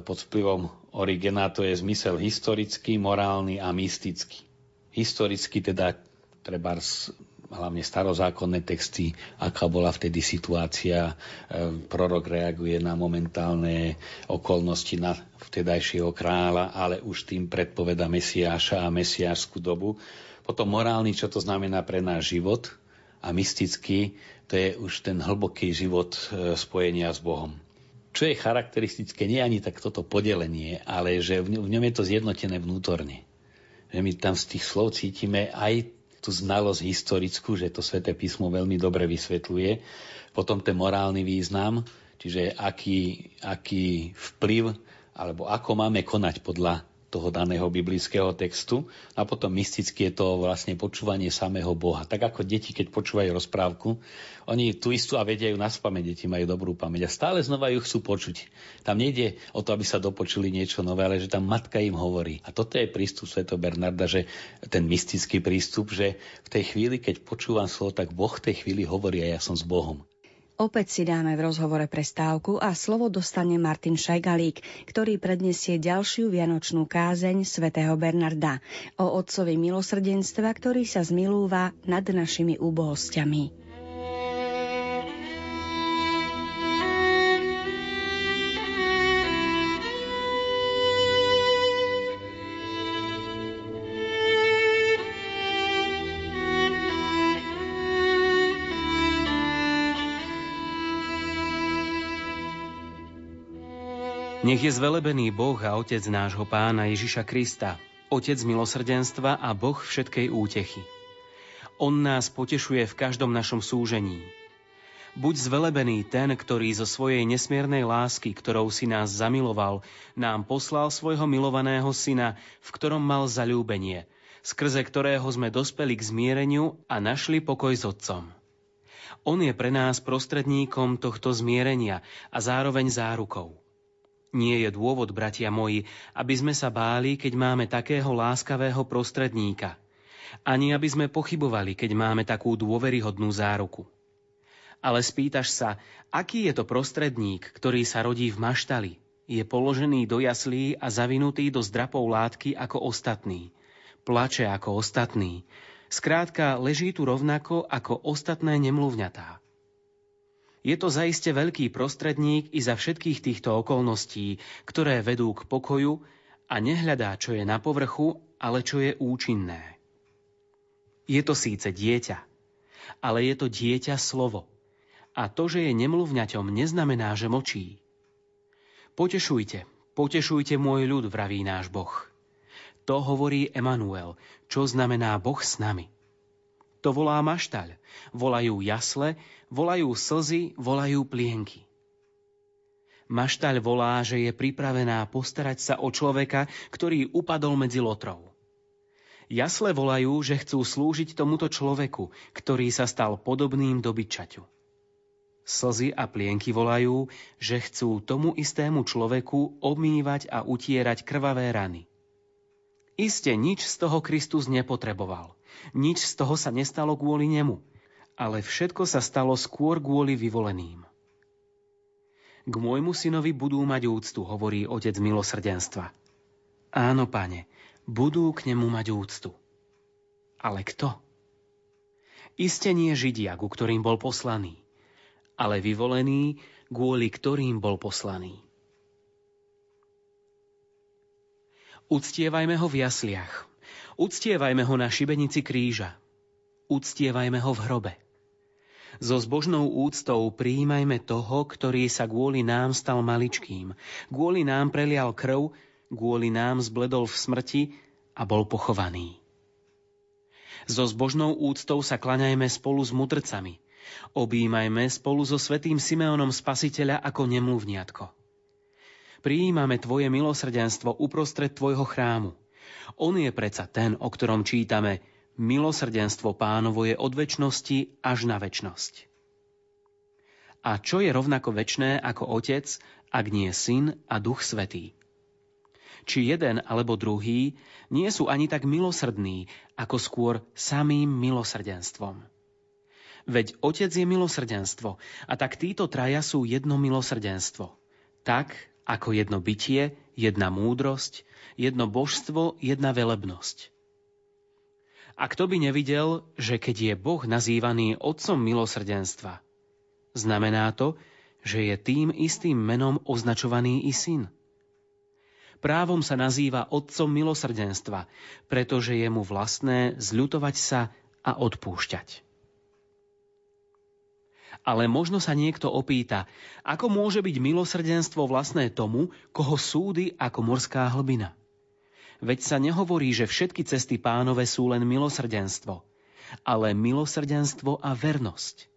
pod vplyvom Origena, to je zmysel historický, morálny a mystický historicky teda treba hlavne starozákonné texty, aká bola vtedy situácia. E, prorok reaguje na momentálne okolnosti na vtedajšieho kráľa, ale už tým predpoveda Mesiáša a mesiášskú dobu. Potom morálny, čo to znamená pre náš život a mystický, to je už ten hlboký život e, spojenia s Bohom. Čo je charakteristické, nie ani tak toto podelenie, ale že v ňom je to zjednotené vnútorne že my tam z tých slov cítime aj tú znalosť historickú, že to sväté písmo veľmi dobre vysvetľuje. Potom ten morálny význam, čiže aký, aký vplyv alebo ako máme konať podľa toho daného biblického textu a potom mysticky je to vlastne počúvanie samého Boha. Tak ako deti, keď počúvajú rozprávku, oni tú istú a vedia ju na spameť, deti majú dobrú pamäť a stále znova ju chcú počuť. Tam nejde o to, aby sa dopočuli niečo nové, ale že tam matka im hovorí. A toto je prístup Sveto Bernarda, že ten mystický prístup, že v tej chvíli, keď počúvam slovo, tak Boh v tej chvíli hovorí a ja som s Bohom. Opäť si dáme v rozhovore prestávku a slovo dostane Martin Šajgalík, ktorý predniesie ďalšiu vianočnú kázeň svätého Bernarda o otcovi milosrdenstva, ktorý sa zmilúva nad našimi úbohostiami. Nech je zvelebený Boh a Otec nášho Pána Ježiša Krista, Otec milosrdenstva a Boh všetkej útechy. On nás potešuje v každom našom súžení. Buď zvelebený ten, ktorý zo svojej nesmiernej lásky, ktorou si nás zamiloval, nám poslal svojho milovaného syna, v ktorom mal zalúbenie, skrze ktorého sme dospeli k zmiereniu a našli pokoj s Otcom. On je pre nás prostredníkom tohto zmierenia a zároveň zárukou. Nie je dôvod, bratia moji, aby sme sa báli, keď máme takého láskavého prostredníka. Ani aby sme pochybovali, keď máme takú dôveryhodnú záruku. Ale spýtaš sa, aký je to prostredník, ktorý sa rodí v maštali, je položený do jaslí a zavinutý do zdrapov látky ako ostatný. Plače ako ostatný. Skrátka, leží tu rovnako ako ostatné nemluvňatá. Je to zaiste veľký prostredník i za všetkých týchto okolností, ktoré vedú k pokoju a nehľadá, čo je na povrchu, ale čo je účinné. Je to síce dieťa, ale je to dieťa slovo. A to, že je nemluvňaťom, neznamená, že močí. Potešujte, potešujte môj ľud, vraví náš Boh. To hovorí Emanuel, čo znamená Boh s nami. To volá maštaľ, volajú jasle, volajú slzy, volajú plienky. Maštaľ volá, že je pripravená postarať sa o človeka, ktorý upadol medzi lotrov. Jasle volajú, že chcú slúžiť tomuto človeku, ktorý sa stal podobným dobyčaťu. Slzy a plienky volajú, že chcú tomu istému človeku obmývať a utierať krvavé rany. Iste nič z toho Kristus nepotreboval. Nič z toho sa nestalo kvôli nemu. Ale všetko sa stalo skôr kvôli vyvoleným. K môjmu synovi budú mať úctu, hovorí otec milosrdenstva. Áno, pane, budú k nemu mať úctu. Ale kto? Iste nie Židia, ku ktorým bol poslaný, ale vyvolený, kvôli ktorým bol poslaný. Uctievajme ho v jasliach. Uctievajme ho na šibenici kríža. Uctievajme ho v hrobe. So zbožnou úctou prijímajme toho, ktorý sa kvôli nám stal maličkým, kvôli nám prelial krv, kvôli nám zbledol v smrti a bol pochovaný. So zbožnou úctou sa klaňajme spolu s mudrcami. Obímajme spolu so svetým Simeonom Spasiteľa ako nemluvniatko. Prijímame Tvoje milosrdenstvo uprostred Tvojho chrámu. On je predsa ten, o ktorom čítame – milosrdenstvo pánovo je od väčšnosti až na väčnosť. A čo je rovnako väčné ako Otec, ak nie Syn a Duch Svetý? Či jeden alebo druhý nie sú ani tak milosrdní, ako skôr samým milosrdenstvom. Veď Otec je milosrdenstvo a tak títo traja sú jedno milosrdenstvo. Tak, ako jedno bytie, jedna múdrosť, jedno božstvo, jedna velebnosť. A kto by nevidel, že keď je Boh nazývaný Otcom milosrdenstva, znamená to, že je tým istým menom označovaný i syn. Právom sa nazýva Otcom milosrdenstva, pretože je mu vlastné zľutovať sa a odpúšťať. Ale možno sa niekto opýta, ako môže byť milosrdenstvo vlastné tomu, koho súdy ako morská hlbina. Veď sa nehovorí, že všetky cesty pánove sú len milosrdenstvo, ale milosrdenstvo a vernosť.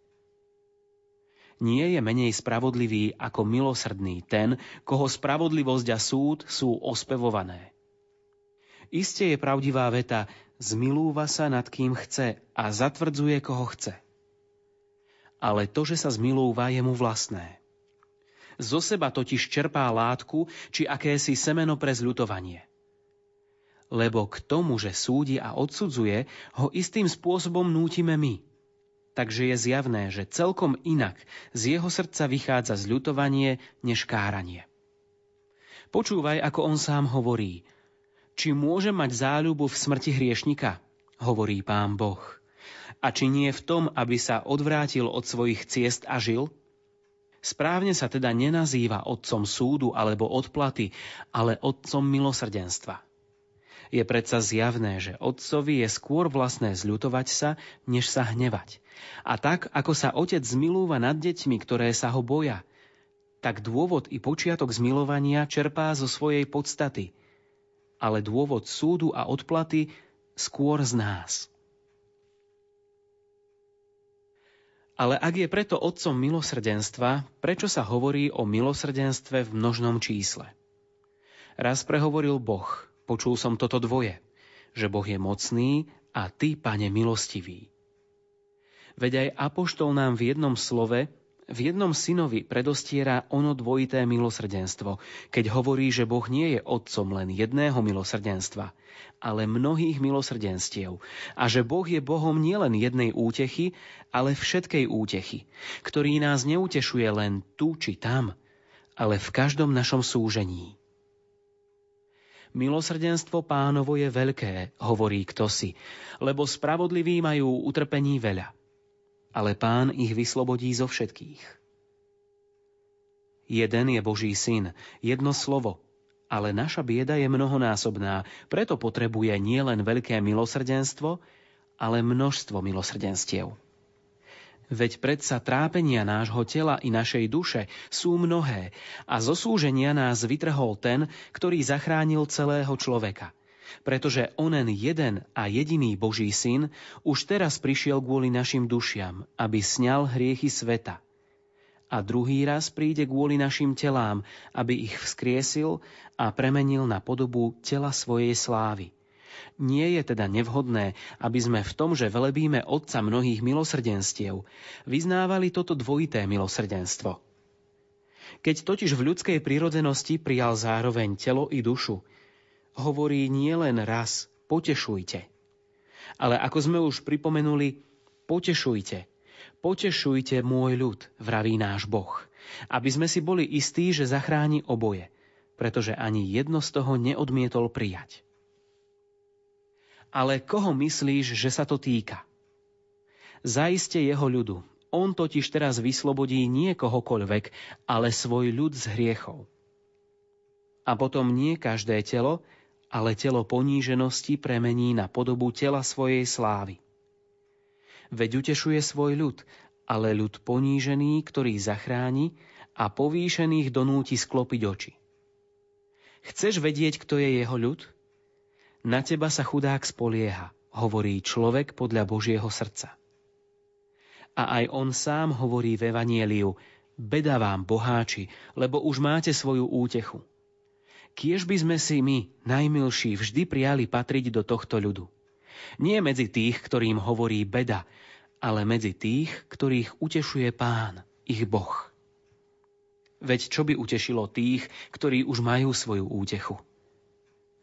Nie je menej spravodlivý ako milosrdný ten, koho spravodlivosť a súd sú ospevované. Isté je pravdivá veta, zmilúva sa nad kým chce a zatvrdzuje koho chce. Ale to, že sa zmilúva, je mu vlastné. Zo seba totiž čerpá látku či akési semeno pre zľutovanie – lebo k tomu, že súdi a odsudzuje, ho istým spôsobom nútime my. Takže je zjavné, že celkom inak z jeho srdca vychádza zľutovanie než káranie. Počúvaj, ako on sám hovorí. Či môže mať záľubu v smrti hriešnika? Hovorí pán Boh. A či nie v tom, aby sa odvrátil od svojich ciest a žil? Správne sa teda nenazýva otcom súdu alebo odplaty, ale otcom milosrdenstva. Je predsa zjavné, že otcovi je skôr vlastné zľutovať sa, než sa hnevať. A tak, ako sa otec zmilúva nad deťmi, ktoré sa ho boja, tak dôvod i počiatok zmilovania čerpá zo svojej podstaty, ale dôvod súdu a odplaty skôr z nás. Ale ak je preto otcom milosrdenstva, prečo sa hovorí o milosrdenstve v množnom čísle? Raz prehovoril Boh, Počul som toto dvoje, že Boh je mocný a Ty, Pane, milostivý. Veď aj Apoštol nám v jednom slove, v jednom synovi predostiera ono dvojité milosrdenstvo, keď hovorí, že Boh nie je otcom len jedného milosrdenstva, ale mnohých milosrdenstiev a že Boh je Bohom nielen jednej útechy, ale všetkej útechy, ktorý nás neutešuje len tu či tam, ale v každom našom súžení. Milosrdenstvo pánovo je veľké, hovorí kto si, lebo spravodliví majú utrpení veľa. Ale pán ich vyslobodí zo všetkých. Jeden je Boží syn, jedno slovo, ale naša bieda je mnohonásobná, preto potrebuje nielen veľké milosrdenstvo, ale množstvo milosrdenstiev. Veď predsa trápenia nášho tela i našej duše sú mnohé a zo súženia nás vytrhol ten, ktorý zachránil celého človeka. Pretože onen jeden a jediný Boží syn už teraz prišiel kvôli našim dušiam, aby sňal hriechy sveta. a druhý raz príde kvôli našim telám, aby ich vzkriesil a premenil na podobu tela svojej slávy. Nie je teda nevhodné, aby sme v tom, že velebíme Otca mnohých milosrdenstiev, vyznávali toto dvojité milosrdenstvo. Keď totiž v ľudskej prírodzenosti prijal zároveň telo i dušu, hovorí nie len raz potešujte, ale ako sme už pripomenuli, potešujte, potešujte môj ľud, vraví náš Boh, aby sme si boli istí, že zachráni oboje, pretože ani jedno z toho neodmietol prijať. Ale koho myslíš, že sa to týka? Zaiste jeho ľudu. On totiž teraz vyslobodí nie kohokoľvek, ale svoj ľud z hriechov. A potom nie každé telo, ale telo poníženosti premení na podobu tela svojej slávy. Veď utešuje svoj ľud, ale ľud ponížený, ktorý zachráni a povýšených donúti sklopiť oči. Chceš vedieť, kto je jeho ľud? Na teba sa chudák spolieha, hovorí človek podľa Božieho srdca. A aj on sám hovorí v Evanieliu, beda vám, boháči, lebo už máte svoju útechu. Kiež by sme si my, najmilší, vždy prijali patriť do tohto ľudu. Nie medzi tých, ktorým hovorí beda, ale medzi tých, ktorých utešuje Pán, ich Boh. Veď čo by utešilo tých, ktorí už majú svoju útechu?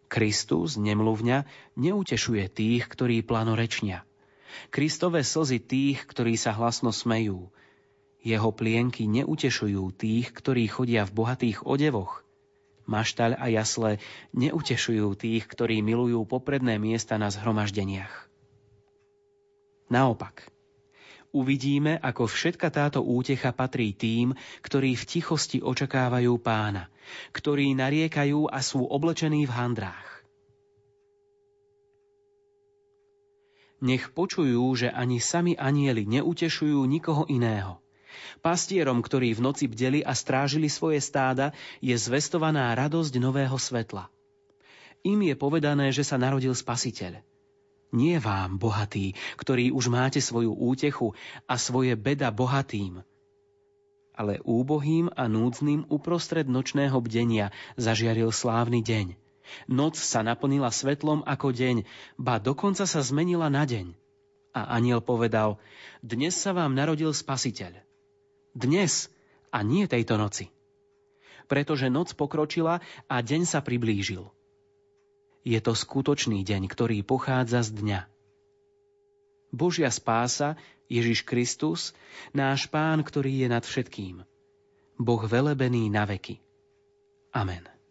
Kristus, nemluvňa, neutešuje tých, ktorí planorečnia. Kristové slzy tých, ktorí sa hlasno smejú. Jeho plienky neutešujú tých, ktorí chodia v bohatých odevoch. Maštaľ a jasle neutešujú tých, ktorí milujú popredné miesta na zhromaždeniach. Naopak, uvidíme, ako všetka táto útecha patrí tým, ktorí v tichosti očakávajú pána, ktorí nariekajú a sú oblečení v handrách. Nech počujú, že ani sami anieli neutešujú nikoho iného. Pastierom, ktorí v noci bdeli a strážili svoje stáda, je zvestovaná radosť nového svetla. Im je povedané, že sa narodil Spasiteľ – nie vám, bohatí, ktorí už máte svoju útechu a svoje beda bohatým, ale úbohým a núdznym uprostred nočného bdenia zažiaril slávny deň. Noc sa naplnila svetlom ako deň, ba dokonca sa zmenila na deň. A aniel povedal, dnes sa vám narodil spasiteľ. Dnes a nie tejto noci. Pretože noc pokročila a deň sa priblížil. Je to skutočný deň, ktorý pochádza z dňa. Božia spása, Ježiš Kristus, náš Pán, ktorý je nad všetkým. Boh velebený na veky. Amen.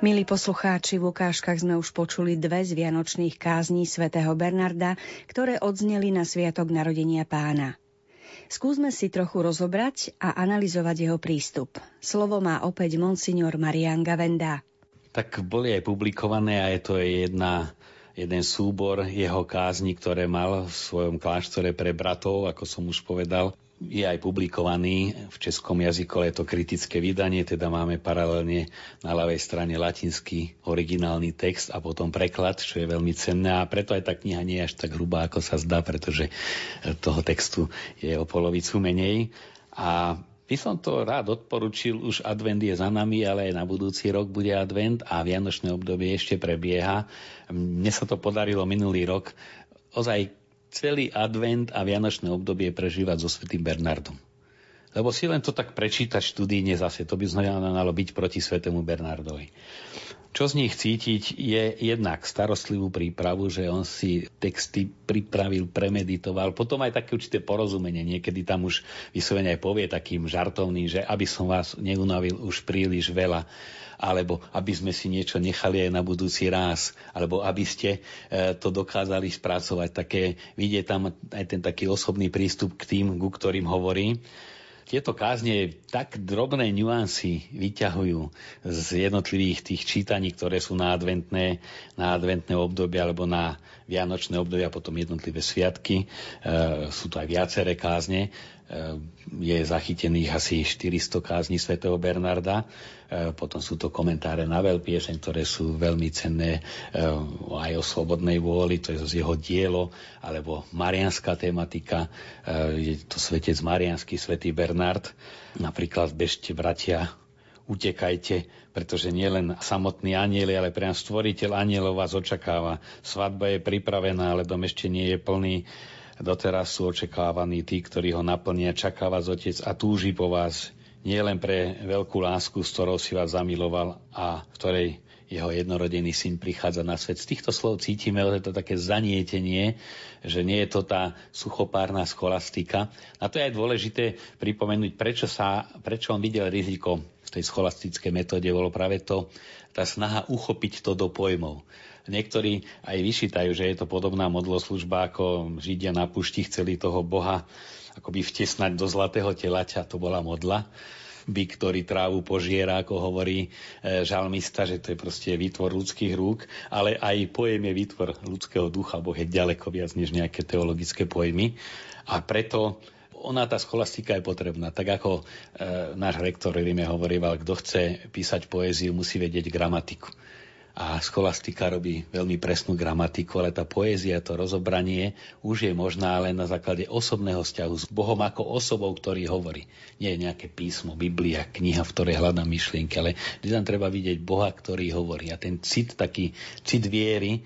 Milí poslucháči, v ukážkach sme už počuli dve z vianočných kázní svätého Bernarda, ktoré odzneli na sviatok narodenia pána. Skúsme si trochu rozobrať a analyzovať jeho prístup. Slovo má opäť monsignor Marian Gavenda. Tak boli aj publikované a je to jedna jeden súbor jeho kázni, ktoré mal v svojom kláštore pre bratov, ako som už povedal je aj publikovaný v českom jazyku, ale je to kritické vydanie, teda máme paralelne na ľavej strane latinský originálny text a potom preklad, čo je veľmi cenné a preto aj tá kniha nie je až tak hrubá, ako sa zdá, pretože toho textu je o polovicu menej. A by som to rád odporučil, už advent je za nami, ale aj na budúci rok bude advent a vianočné obdobie ešte prebieha. Mne sa to podarilo minulý rok ozaj celý advent a vianočné obdobie prežívať so svetým Bernardom. Lebo si len to tak prečítať študíne zase, to by znamenalo byť proti svetému Bernardovi. Čo z nich cítiť je jednak starostlivú prípravu, že on si texty pripravil, premeditoval, potom aj také určité porozumenie. Niekedy tam už vyslovene aj povie takým žartovným, že aby som vás neunavil už príliš veľa alebo aby sme si niečo nechali aj na budúci raz, alebo aby ste e, to dokázali spracovať. Také, vidieť tam aj ten taký osobný prístup k tým, ku ktorým hovorí tieto kázne tak drobné nuancy vyťahujú z jednotlivých tých čítaní, ktoré sú na adventné, na adventné obdobie alebo na vianočné obdobie a potom jednotlivé sviatky. E, sú to aj viaceré kázne. E, je zachytených asi 400 kázni svätého Bernarda. E, potom sú to komentáre na veľpieseň, ktoré sú veľmi cenné e, aj o slobodnej vôli, to je z jeho dielo, alebo marianská tematika, je to svetec marianský, svätý Bernard. Napríklad bežte, bratia, utekajte, pretože nielen samotný aniel, ale priam stvoriteľ anielov vás očakáva. Svadba je pripravená, ale dom ešte nie je plný Doteraz sú očakávaní tí, ktorí ho naplnia, čaká vás Otec a túži po vás nie len pre veľkú lásku, s ktorou si vás zamiloval a ktorej jeho jednorodený syn prichádza na svet. Z týchto slov cítime to také zanietenie, že nie je to tá suchopárna scholastika. A to je aj dôležité pripomenúť, prečo, sa, prečo on videl riziko v tej scholastickej metóde. Bolo práve to, tá snaha uchopiť to do pojmov. Niektorí aj vyšítajú, že je to podobná modloslužba, ako Židia na pušti chceli toho Boha akoby vtesnať do zlatého telaťa, to bola modla by, ktorý trávu požiera, ako hovorí e, žalmista, že to je proste výtvor ľudských rúk, ale aj pojem je výtvor ľudského ducha, Boh je ďaleko viac než nejaké teologické pojmy. A preto ona, tá scholastika je potrebná. Tak ako e, náš rektor Rime hovoríval, kto chce písať poéziu, musí vedieť gramatiku a scholastika robí veľmi presnú gramatiku, ale tá poézia, to rozobranie už je možná len na základe osobného vzťahu s Bohom ako osobou, ktorý hovorí. Nie je nejaké písmo, Biblia, kniha, v ktorej hľadám myšlienky, ale vždy tam treba vidieť Boha, ktorý hovorí. A ten cit, taký cit viery,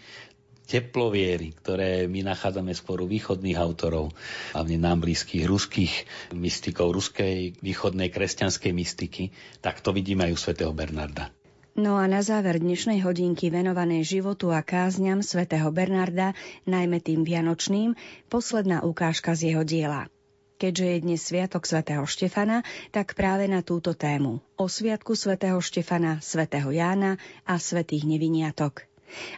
teplo viery, ktoré my nachádzame skôr u východných autorov, hlavne nám blízkych ruských mystikov, ruskej východnej kresťanskej mystiky, tak to vidíme aj u svätého Bernarda. No a na záver dnešnej hodinky venovanej životu a kázňam svätého Bernarda, najmä tým vianočným, posledná ukážka z jeho diela. Keďže je dnes sviatok svätého Štefana, tak práve na túto tému o sviatku svätého Štefana, svätého Jána a svätých neviniatok.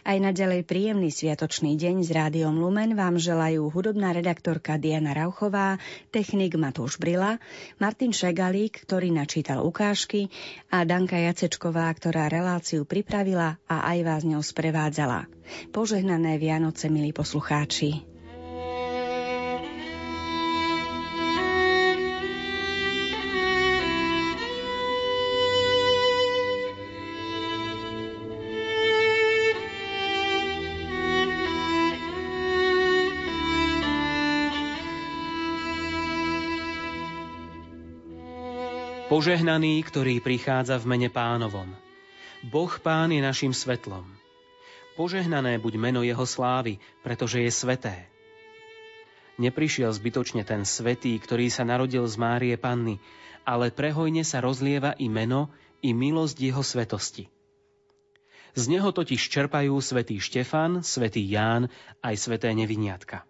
Aj naďalej príjemný sviatočný deň s rádiom Lumen vám želajú hudobná redaktorka Diana Rauchová, technik Matúš Brila, Martin Šegalík, ktorý načítal ukážky a Danka Jacečková, ktorá reláciu pripravila a aj vás ňou sprevádzala. Požehnané Vianoce, milí poslucháči. Požehnaný, ktorý prichádza v mene pánovom. Boh pán je našim svetlom. Požehnané buď meno jeho slávy, pretože je sveté. Neprišiel zbytočne ten svetý, ktorý sa narodil z Márie Panny, ale prehojne sa rozlieva i meno, i milosť jeho svetosti. Z neho totiž čerpajú svätý Štefan, svätý Ján aj sveté neviniatka.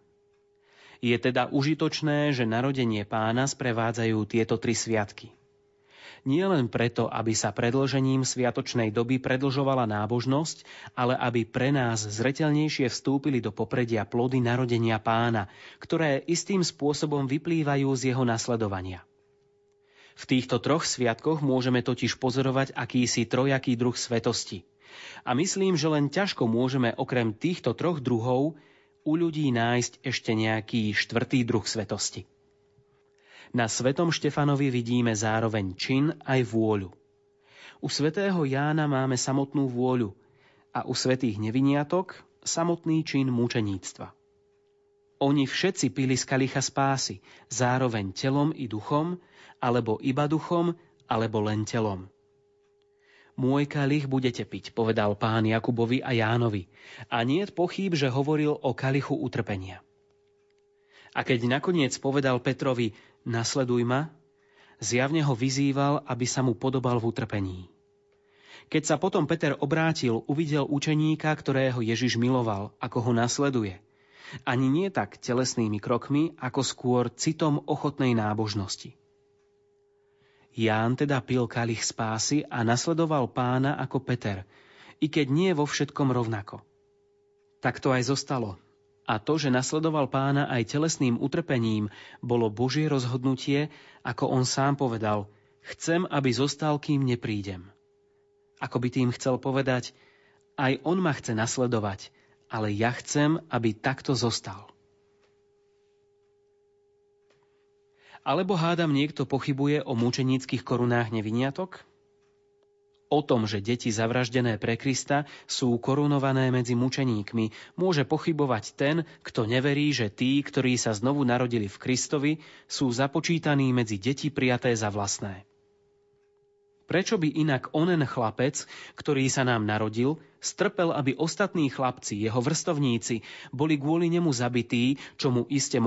Je teda užitočné, že narodenie pána sprevádzajú tieto tri sviatky. Nie len preto, aby sa predlžením sviatočnej doby predlžovala nábožnosť, ale aby pre nás zretelnejšie vstúpili do popredia plody narodenia pána, ktoré istým spôsobom vyplývajú z jeho nasledovania. V týchto troch sviatkoch môžeme totiž pozorovať akýsi trojaký druh svetosti. A myslím, že len ťažko môžeme okrem týchto troch druhov u ľudí nájsť ešte nejaký štvrtý druh svetosti. Na svetom Štefanovi vidíme zároveň čin aj vôľu. U svätého Jána máme samotnú vôľu a u svätých neviniatok samotný čin mučeníctva. Oni všetci pili z kalicha spásy, zároveň telom i duchom, alebo iba duchom, alebo len telom. Môj kalich budete piť, povedal pán Jakubovi a Jánovi. A nie je pochyb, že hovoril o kalichu utrpenia. A keď nakoniec povedal Petrovi, nasleduj ma, zjavne ho vyzýval, aby sa mu podobal v utrpení. Keď sa potom Peter obrátil, uvidel učeníka, ktorého Ježiš miloval, ako ho nasleduje. Ani nie tak telesnými krokmi, ako skôr citom ochotnej nábožnosti. Ján teda pil kalich spásy a nasledoval pána ako Peter, i keď nie vo všetkom rovnako. Tak to aj zostalo, a to, že nasledoval pána aj telesným utrpením, bolo Božie rozhodnutie, ako on sám povedal, chcem, aby zostal, kým neprídem. Ako by tým chcel povedať, aj on ma chce nasledovať, ale ja chcem, aby takto zostal. Alebo hádam niekto pochybuje o mučenických korunách neviniatok? O tom, že deti zavraždené pre Krista sú korunované medzi mučeníkmi, môže pochybovať ten, kto neverí, že tí, ktorí sa znovu narodili v Kristovi, sú započítaní medzi deti prijaté za vlastné. Prečo by inak onen chlapec, ktorý sa nám narodil, strpel, aby ostatní chlapci, jeho vrstovníci, boli kvôli nemu zabití, čo mu iste mohli